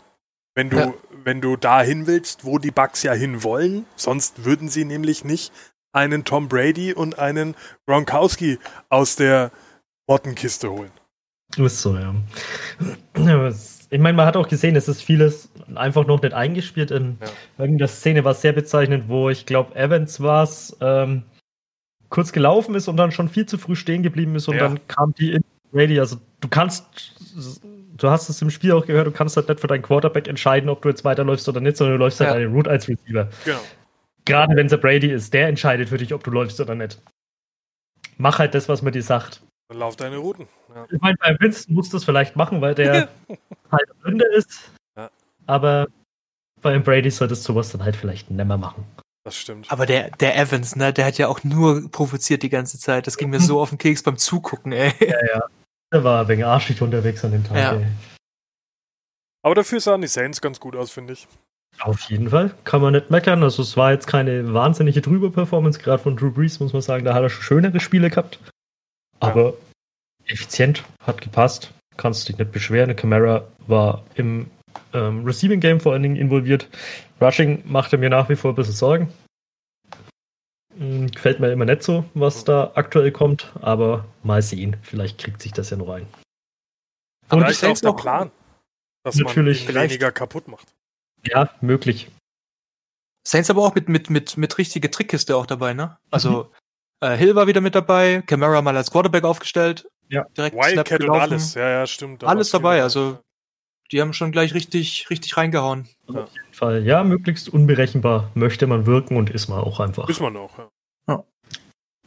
Wenn du, ja. wenn du dahin willst, wo die Bucks ja hin wollen, sonst würden sie nämlich nicht einen Tom Brady und einen Gronkowski aus der Mottenkiste holen. Ist so, ja. Ich meine, man hat auch gesehen, es ist vieles einfach noch nicht eingespielt. In ja. irgendeiner Szene war sehr bezeichnend, wo ich glaube, Evans war es, ähm, kurz gelaufen ist und dann schon viel zu früh stehen geblieben ist und ja. dann kam die in Brady. Also du kannst, du hast es im Spiel auch gehört, du kannst halt nicht für deinen Quarterback entscheiden, ob du jetzt weiterläufst oder nicht, sondern du läufst halt ja. halt eine Route als Receiver. Genau. Gerade wenn es der Brady ist, der entscheidet für dich, ob du läufst oder nicht. Mach halt das, was man dir sagt. Dann lauf deine Routen. Ja. Ich meine, bei musst du das vielleicht machen, weil der halt Rinde ist. Ja. Aber bei Brady solltest du sowas dann halt vielleicht nimmer machen. Das stimmt. Aber der, der Evans, ne, der hat ja auch nur provoziert die ganze Zeit. Das ging mir so auf den Keks beim Zugucken, ey. Ja, ja. Der war wegen arschig unterwegs an dem Tag, ja. ey. Aber dafür sahen die Saints ganz gut aus, finde ich. Auf jeden Fall, kann man nicht meckern. Also es war jetzt keine wahnsinnige Drüber-Performance, gerade von Drew Brees, muss man sagen. Da hat er schon schönere Spiele gehabt. Aber ja. effizient, hat gepasst. Kannst dich nicht beschweren. Die Camara war im ähm, Receiving Game vor allen Dingen involviert. Rushing machte mir nach wie vor ein bisschen Sorgen. Hm, gefällt mir immer nicht so, was da aktuell kommt, aber mal sehen. Vielleicht kriegt sich das ja noch ein. Und ist auch der Plan, dass natürlich man weniger kaputt macht. Ja, möglich. Saints aber auch mit, mit, mit, mit richtige Trickkiste auch dabei, ne? Also mhm. Äh, Hill war wieder mit dabei, Camara mal als Quarterback aufgestellt. Ja, direkt Wildcat und alles. Ja, ja, stimmt. Alles dabei, also die haben schon gleich richtig, richtig reingehauen. Ja. Auf jeden Fall. Ja, möglichst unberechenbar möchte man wirken und ist man auch einfach. Ist man auch, ja. ja.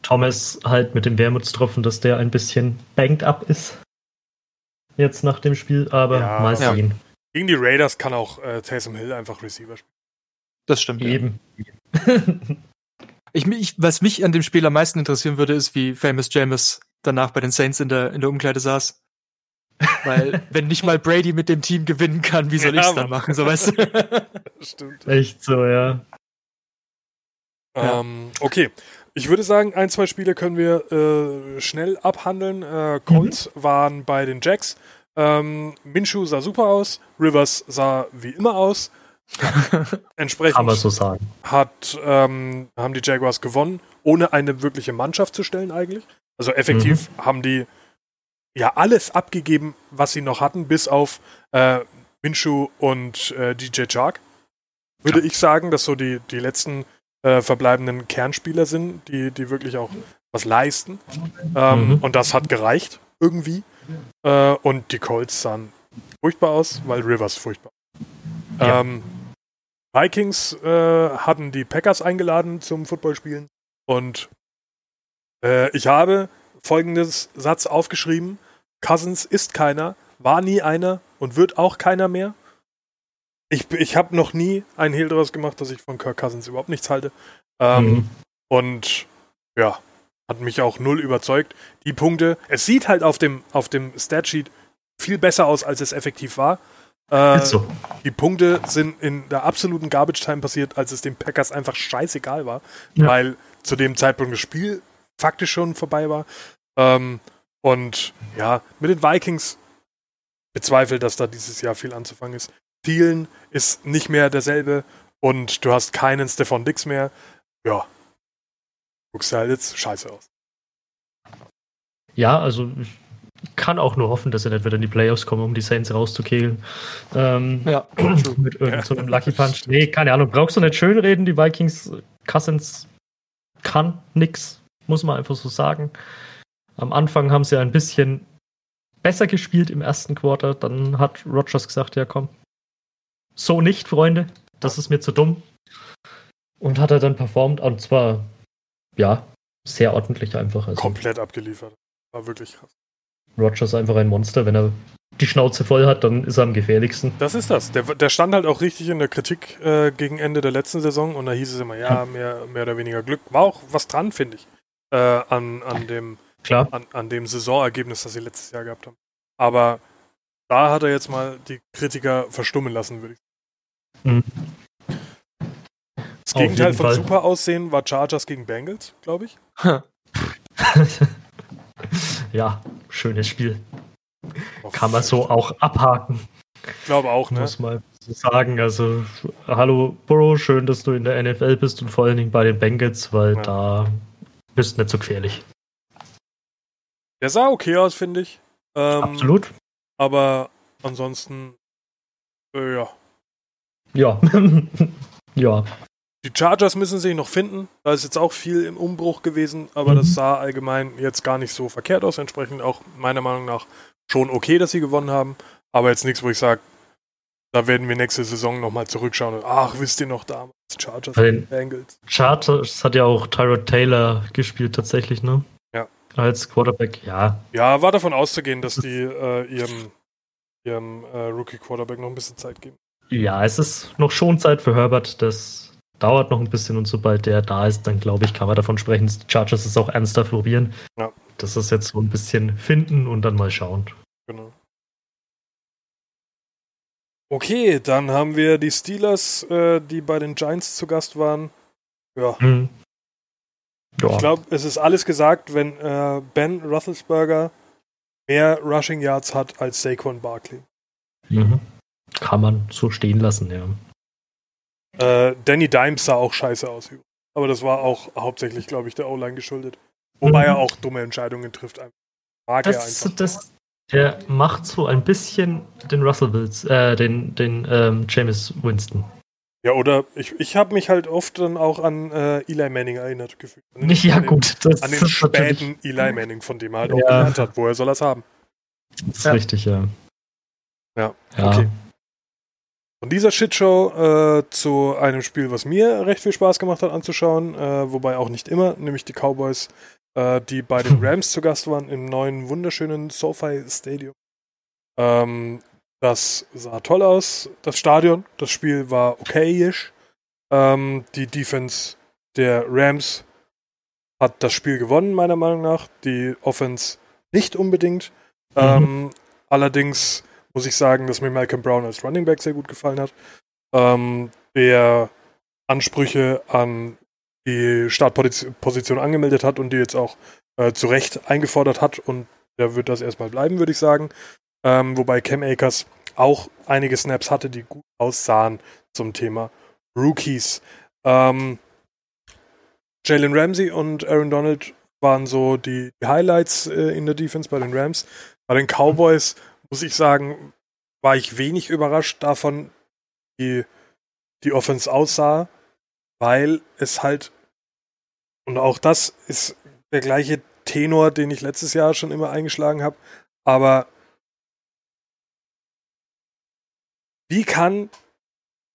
Thomas halt mit dem Wermutstropfen, dass der ein bisschen banked up ist. Jetzt nach dem Spiel, aber ja, mal sehen. Gegen die Raiders kann auch äh, Taysom Hill einfach Receiver spielen. Das stimmt. Eben. Ja. Ich, ich, was mich an dem Spiel am meisten interessieren würde, ist, wie Famous James danach bei den Saints in der, in der Umkleide saß. Weil, wenn nicht mal Brady mit dem Team gewinnen kann, wie soll ja, ich's dann machen, so weißt du? Stimmt. Echt so, ja. Ähm, okay. Ich würde sagen, ein, zwei Spiele können wir äh, schnell abhandeln. Äh, Colts mhm. waren bei den Jacks. Ähm, Minshew sah super aus. Rivers sah wie immer aus. Entsprechend man so sagen. Hat, ähm, haben die Jaguars gewonnen, ohne eine wirkliche Mannschaft zu stellen eigentlich. Also effektiv mhm. haben die ja alles abgegeben, was sie noch hatten, bis auf äh, Minshu und äh, DJ Chark. Würde ja. ich sagen, dass so die, die letzten äh, verbleibenden Kernspieler sind, die, die wirklich auch was leisten. Ähm, mhm. Und das hat gereicht, irgendwie. Äh, und die Colts sahen furchtbar aus, weil Rivers furchtbar. Ja. Ähm, Vikings äh, hatten die Packers eingeladen zum Footballspielen und äh, ich habe folgendes Satz aufgeschrieben: Cousins ist keiner, war nie einer und wird auch keiner mehr. Ich, ich habe noch nie einen Hehl daraus gemacht, dass ich von Kirk Cousins überhaupt nichts halte. Ähm, mhm. Und ja, hat mich auch null überzeugt. Die Punkte, es sieht halt auf dem, auf dem Statsheet viel besser aus, als es effektiv war. Äh, so. Die Punkte sind in der absoluten Garbage Time passiert, als es den Packers einfach scheißegal war, ja. weil zu dem Zeitpunkt das Spiel faktisch schon vorbei war. Ähm, und ja, mit den Vikings bezweifelt, dass da dieses Jahr viel anzufangen ist. Thielen ist nicht mehr derselbe und du hast keinen Stefan Dix mehr. Ja, guckst du halt jetzt scheiße aus. Ja, also ich kann auch nur hoffen, dass sie nicht wieder in die Playoffs kommen, um die Saints rauszukegeln. Ähm, ja, mit irgendeinem so Lucky Punch. Nee, keine Ahnung. Brauchst du nicht schön reden, die Vikings. Cousins kann nix, muss man einfach so sagen. Am Anfang haben sie ein bisschen besser gespielt im ersten Quarter. Dann hat Rogers gesagt, ja komm, so nicht, Freunde. Das ist mir zu dumm. Und hat er dann performt und zwar, ja, sehr ordentlich einfach. Also. Komplett abgeliefert. War wirklich krass. Rogers einfach ein Monster. Wenn er die Schnauze voll hat, dann ist er am gefährlichsten. Das ist das. Der, der stand halt auch richtig in der Kritik äh, gegen Ende der letzten Saison und da hieß es immer, ja, mehr, mehr oder weniger Glück. War auch was dran, finde ich, äh, an, an, dem, Klar. An, an dem Saisonergebnis, das sie letztes Jahr gehabt haben. Aber da hat er jetzt mal die Kritiker verstummen lassen, würde ich sagen. Mhm. Das Gegenteil von Fall. super aussehen war Chargers gegen Bengals, glaube ich. ja, schönes Spiel. Oh, Kann man so auch abhaken. Ich glaube auch, ne? Muss man so sagen. Also, hallo Burrow, schön, dass du in der NFL bist und vor allen Dingen bei den Bengals, weil ja. da bist du nicht so gefährlich. Der sah okay aus, finde ich. Ähm, Absolut. Aber ansonsten, äh, ja. Ja. ja. Die Chargers müssen sich noch finden. Da ist jetzt auch viel im Umbruch gewesen, aber mhm. das sah allgemein jetzt gar nicht so verkehrt aus. Entsprechend auch meiner Meinung nach schon okay, dass sie gewonnen haben. Aber jetzt nichts, wo ich sage, da werden wir nächste Saison nochmal zurückschauen und ach, wisst ihr noch damals, Chargers und Bengals. Chargers hat ja auch Tyrod Taylor gespielt tatsächlich, ne? Ja. Als Quarterback, ja. Ja, war davon auszugehen, dass die äh, ihrem, ihrem äh, Rookie-Quarterback noch ein bisschen Zeit geben. Ja, es ist noch schon Zeit für Herbert. Das dauert noch ein bisschen und sobald der da ist, dann glaube ich, kann man davon sprechen, dass die Chargers es auch ernster probieren. Ja. Das ist jetzt so ein bisschen finden und dann mal schauen. Genau. Okay, dann haben wir die Steelers, äh, die bei den Giants zu Gast waren. Ja. Hm. ja. Ich glaube, es ist alles gesagt, wenn äh, Ben Roethlisberger mehr Rushing Yards hat als Saquon Barkley. Mhm. Kann man so stehen lassen, ja. Äh, Danny Dimes sah auch scheiße aus. Aber das war auch hauptsächlich, glaube ich, der O-Line geschuldet. Wobei mhm. er auch dumme Entscheidungen trifft. Mag das, er einfach. Das, der macht so ein bisschen den Russell Wills, äh, den, den ähm, James Winston. Ja, oder ich, ich habe mich halt oft dann auch an äh, Eli Manning erinnert gefühlt. An den, ja, gut. Das an den späten Eli Manning, von dem er halt auch ja. gelernt hat. Woher soll er es haben? Das ist ja. richtig, ja. Ja, ja. okay. Von dieser Shitshow äh, zu einem Spiel, was mir recht viel Spaß gemacht hat anzuschauen, äh, wobei auch nicht immer, nämlich die Cowboys, äh, die bei den Rams zu Gast waren im neuen wunderschönen SoFi Stadium. Ähm, das sah toll aus, das Stadion. Das Spiel war okayisch. Ähm, die Defense der Rams hat das Spiel gewonnen, meiner Meinung nach. Die Offense nicht unbedingt. Mhm. Ähm, allerdings muss ich sagen, dass mir Malcolm Brown als Running Back sehr gut gefallen hat. Ähm, der Ansprüche an die Startposition angemeldet hat und die jetzt auch äh, zu Recht eingefordert hat und der wird das erstmal bleiben, würde ich sagen. Ähm, wobei Cam Akers auch einige Snaps hatte, die gut aussahen zum Thema Rookies. Ähm, Jalen Ramsey und Aaron Donald waren so die Highlights äh, in der Defense bei den Rams. Bei den Cowboys muss ich sagen, war ich wenig überrascht davon, wie die Offense aussah, weil es halt, und auch das ist der gleiche Tenor, den ich letztes Jahr schon immer eingeschlagen habe, Aber wie kann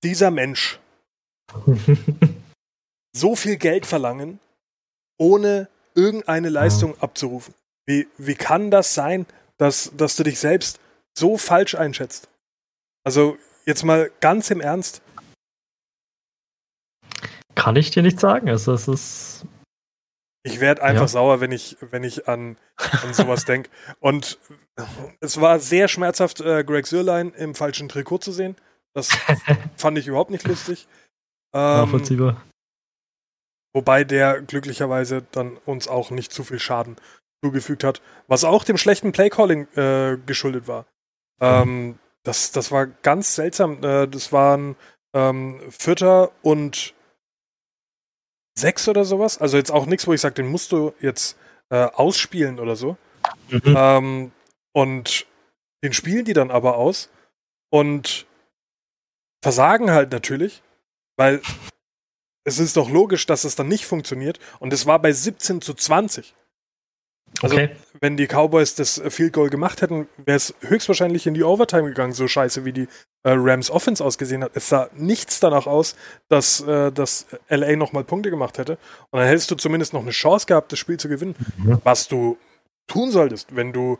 dieser Mensch so viel Geld verlangen, ohne irgendeine Leistung abzurufen? Wie, wie kann das sein, dass, dass du dich selbst so falsch einschätzt? Also jetzt mal ganz im Ernst. Kann ich dir nicht sagen. Also es ist. Ich werde einfach ja. sauer, wenn ich, wenn ich an, an sowas denke. Und es war sehr schmerzhaft, äh, Greg Sürlein im falschen Trikot zu sehen. Das fand ich überhaupt nicht lustig. Ähm, Wobei der glücklicherweise dann uns auch nicht zu viel Schaden zugefügt hat, was auch dem schlechten Playcalling äh, geschuldet war. Ähm, das, das war ganz seltsam. Äh, das waren ähm, Vierter und sechs oder sowas. Also jetzt auch nichts, wo ich sage, den musst du jetzt äh, ausspielen oder so. Mhm. Ähm, und den spielen die dann aber aus und versagen halt natürlich, weil es ist doch logisch, dass es dann nicht funktioniert. Und es war bei 17 zu 20. Also, okay. wenn die Cowboys das Field Goal gemacht hätten, wäre es höchstwahrscheinlich in die Overtime gegangen, so scheiße wie die äh, Rams Offense ausgesehen hat. Es sah nichts danach aus, dass, äh, dass LA nochmal Punkte gemacht hätte. Und dann hättest du zumindest noch eine Chance gehabt, das Spiel zu gewinnen. Mhm. Was du tun solltest, wenn du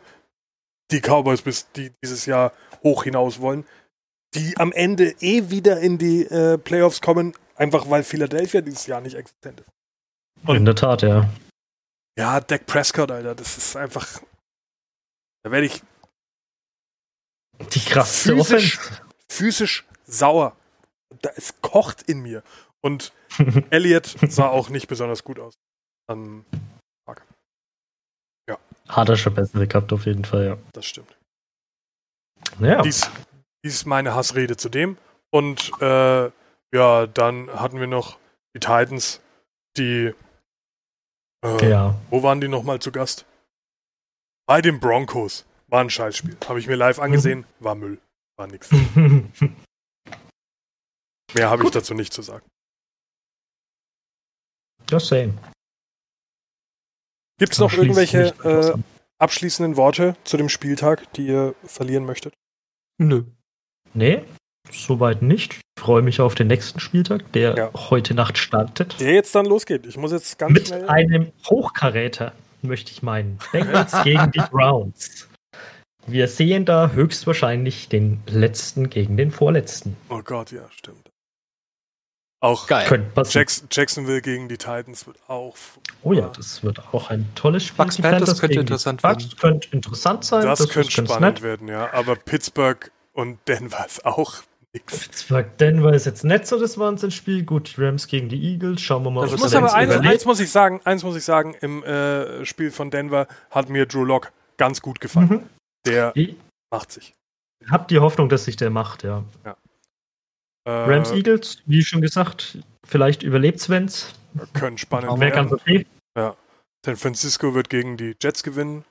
die Cowboys bist, die dieses Jahr hoch hinaus wollen, die am Ende eh wieder in die äh, Playoffs kommen, einfach weil Philadelphia dieses Jahr nicht existent ist. Und in der Tat, ja. Ja, Dak Prescott, Alter, das ist einfach. Da werde ich. Die krasse physisch, physisch sauer. Da, es kocht in mir. Und Elliot sah auch nicht besonders gut aus. An Tag. Ja. Hat er schon bessere gehabt, auf jeden Fall, ja. Das stimmt. Ja. Dies, dies ist meine Hassrede zu dem. Und äh, ja, dann hatten wir noch die Titans, die äh, ja. Wo waren die nochmal zu Gast? Bei den Broncos. War ein Scheißspiel. Habe ich mir live angesehen. War Müll. War nix. Mehr habe ich dazu nicht zu sagen. Just same. Gibt es noch irgendwelche äh, abschließenden Worte zu dem Spieltag, die ihr verlieren möchtet? Nö. Nee, Soweit nicht. Ich freue mich auf den nächsten Spieltag, der ja. heute Nacht startet. Der jetzt dann losgeht. Ich muss jetzt ganz Mit schnell. einem Hochkaräter, möchte ich meinen. Bengals gegen die Browns. Wir sehen da höchstwahrscheinlich den letzten gegen den vorletzten. Oh Gott, ja, stimmt. Auch Geil. Jackson, Jacksonville gegen die Titans wird auch. Oh ja, das wird auch ein tolles Spiel. Bucks Panthers könnte interessant werden. Das könnte interessant sein. Das, das könnte spannend nett. werden, ja. Aber Pittsburgh und Denver ist auch Pittsburgh Denver ist jetzt nicht so das Wahnsinnsspiel. Gut, Rams gegen die Eagles. Schauen wir mal. Ich muss aber eins, eins, muss ich sagen, eins muss ich sagen, im äh, Spiel von Denver hat mir Drew Lock ganz gut gefallen. Mhm. Der ich macht sich. Hab die Hoffnung, dass sich der macht, ja. ja. Äh, Rams Eagles, wie schon gesagt, vielleicht überlebt Svens. Können spannend werden. Ganz okay. Ja. San Francisco wird gegen die Jets gewinnen.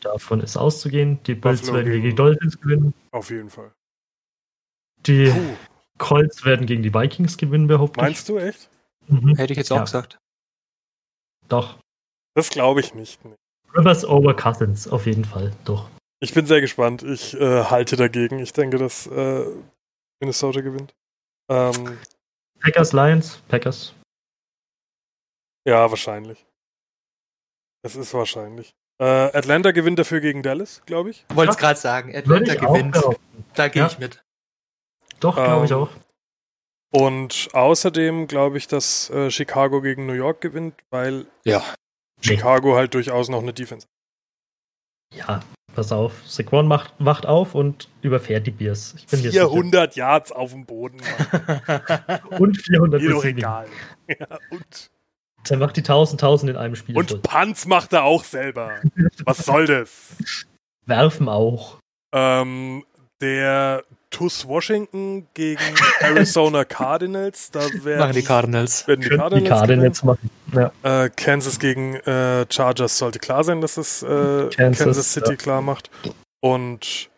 Davon ist auszugehen. Die Bills werden gegen die Dolphins gewinnen. Auf jeden Fall. Die Puh. Colts werden gegen die Vikings gewinnen, behaupte ich. Meinst du echt? Mhm. Hätte ich jetzt auch ja. gesagt. Doch. Das glaube ich nicht. Rivers over Cousins, auf jeden Fall, doch. Ich bin sehr gespannt. Ich äh, halte dagegen. Ich denke, dass äh, Minnesota gewinnt. Ähm, Packers, Lions, Packers. Ja, wahrscheinlich. Es ist wahrscheinlich. Äh, Atlanta gewinnt dafür gegen Dallas, glaube ich. Wollte es gerade sagen. Atlanta gewinnt. Da gehe ja. ich mit. Doch, glaube ähm, ich auch. Und außerdem glaube ich, dass äh, Chicago gegen New York gewinnt, weil ja. Chicago nee. halt durchaus noch eine Defense hat. Ja, pass auf. Saquon macht, wacht auf und überfährt die Bears. Ich bin 400 Yards auf dem Boden. und 400 Mir doch egal. Ja, und der macht die 1000, 1000 in einem Spiel. Und voll. Panz macht er auch selber. Was soll das? Werfen auch. Ähm, der TUS Washington gegen Arizona Cardinals. Da werden, machen die Cardinals. Werden die Cardinals, die Cardinals machen. Ja. Äh, Kansas gegen äh, Chargers sollte klar sein, dass es äh, Kansas, Kansas, City ja. klar macht. Und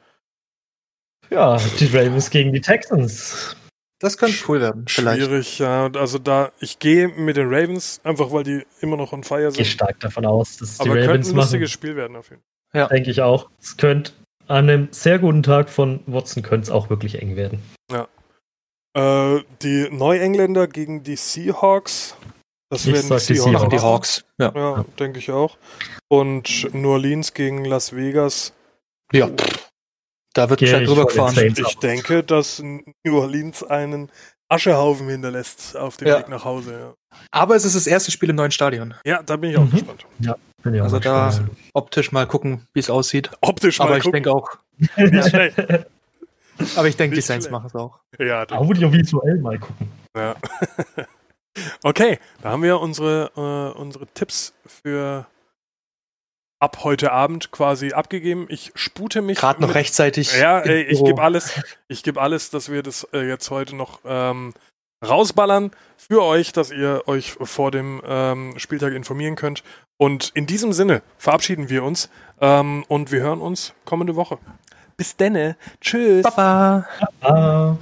ja, die Ravens gegen die Texans. Das könnte cool werden. Vielleicht. Schwierig, ja. Also da, ich gehe mit den Ravens, einfach weil die immer noch on fire sind. Ich gehe stark davon aus, dass die Aber Ravens könnte ein lustiges machen. Spiel werden auf jeden Fall. Ja. Denke ich auch. Es könnte an einem sehr guten Tag von Watson könnte es auch wirklich eng werden. Ja. Äh, die Neuengländer gegen die Seahawks. Das ich werden die Seahawks. Die, die Hawks. Ja, ja, ja. denke ich auch. Und New Orleans gegen Las Vegas. Ja. Da wird ja drüber gefahren. Ich denke, dass New Orleans einen Aschehaufen hinterlässt auf dem ja. Weg nach Hause. Ja. Aber es ist das erste Spiel im neuen Stadion. Ja, da bin ich auch mhm. gespannt. Ja, also da gespannt. optisch mal gucken, wie es aussieht. Optisch mal Aber ich denke auch. Aber ich denke, die Saints machen es auch. Ja, da würde ich auch visuell mal gucken. Ja. okay, da haben wir unsere, äh, unsere Tipps für ab heute Abend quasi abgegeben. Ich spute mich. Gerade noch rechtzeitig. Ja, ey, ich gebe alles, ich gebe alles, dass wir das äh, jetzt heute noch ähm, rausballern für euch, dass ihr euch vor dem ähm, Spieltag informieren könnt. Und in diesem Sinne verabschieden wir uns ähm, und wir hören uns kommende Woche. Bis denne. Tschüss. Baba. Baba.